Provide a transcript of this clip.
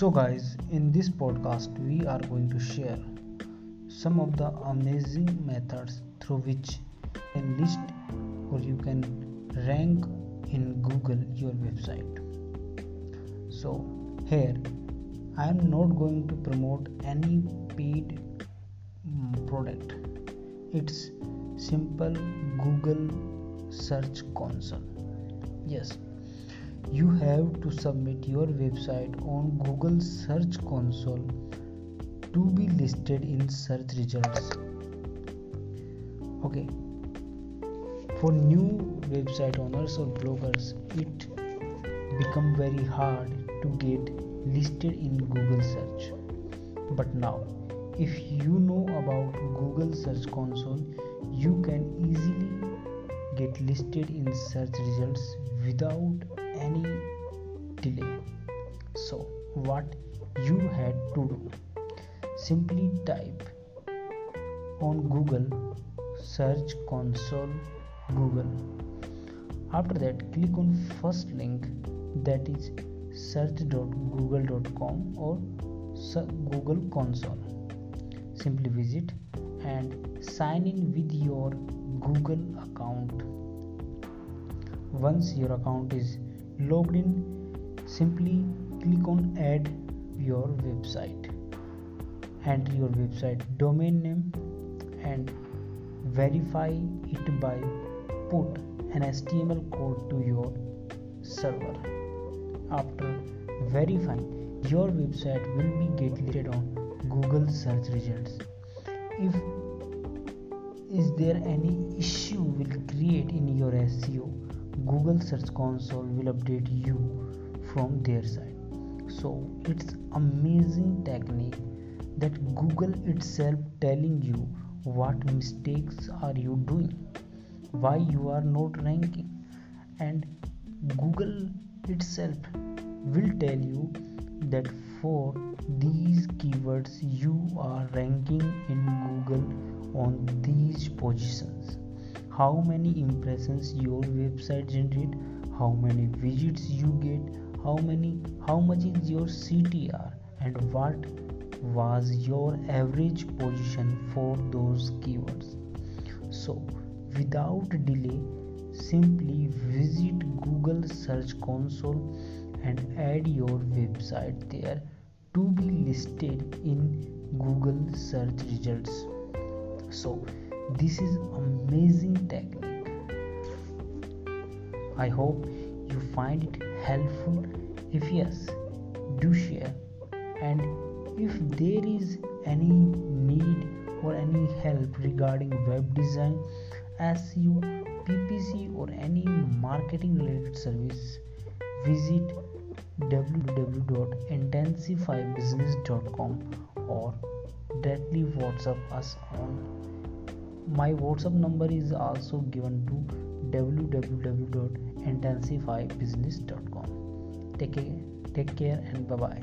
So, guys, in this podcast, we are going to share some of the amazing methods through which you can list or you can rank in Google your website. So, here I am not going to promote any paid mm, product, it's simple Google Search Console. Yes, you have to submit your website on Google Search Console to be listed in search results. Okay, for new website owners or bloggers, it become very hard to get listed in Google search. But now, if you know about Google Search Console, you can easily get listed in search results without what you had to do. Simply type on google search console google. After that click on first link that is search.google.com or google console. Simply visit and sign in with your google account. Once your account is logged in simply click on add your website. Enter your website domain name and verify it by put an html code to your server. After verifying your website will be get listed on google search results. If is there any issue will create in your seo google search console will update you from their side so it's amazing technique that google itself telling you what mistakes are you doing why you are not ranking. And google itself will tell you that for these keywords you are ranking in google on these positions. How many impressions your website generate how many visits you get how many how much is your ctr and what was your average position for those keywords? So without delay simply visit google search console and add your website there to be listed in google search results. So this is amazing technique. I hope you find it helpful? If yes do share. And if there is any need or any help regarding web design SEO, PPC or any marketing related service visit www.intensifybusiness.com or directly whatsapp us on. My whatsapp number is also given to www.intensifybusiness.com take care, take care and bye bye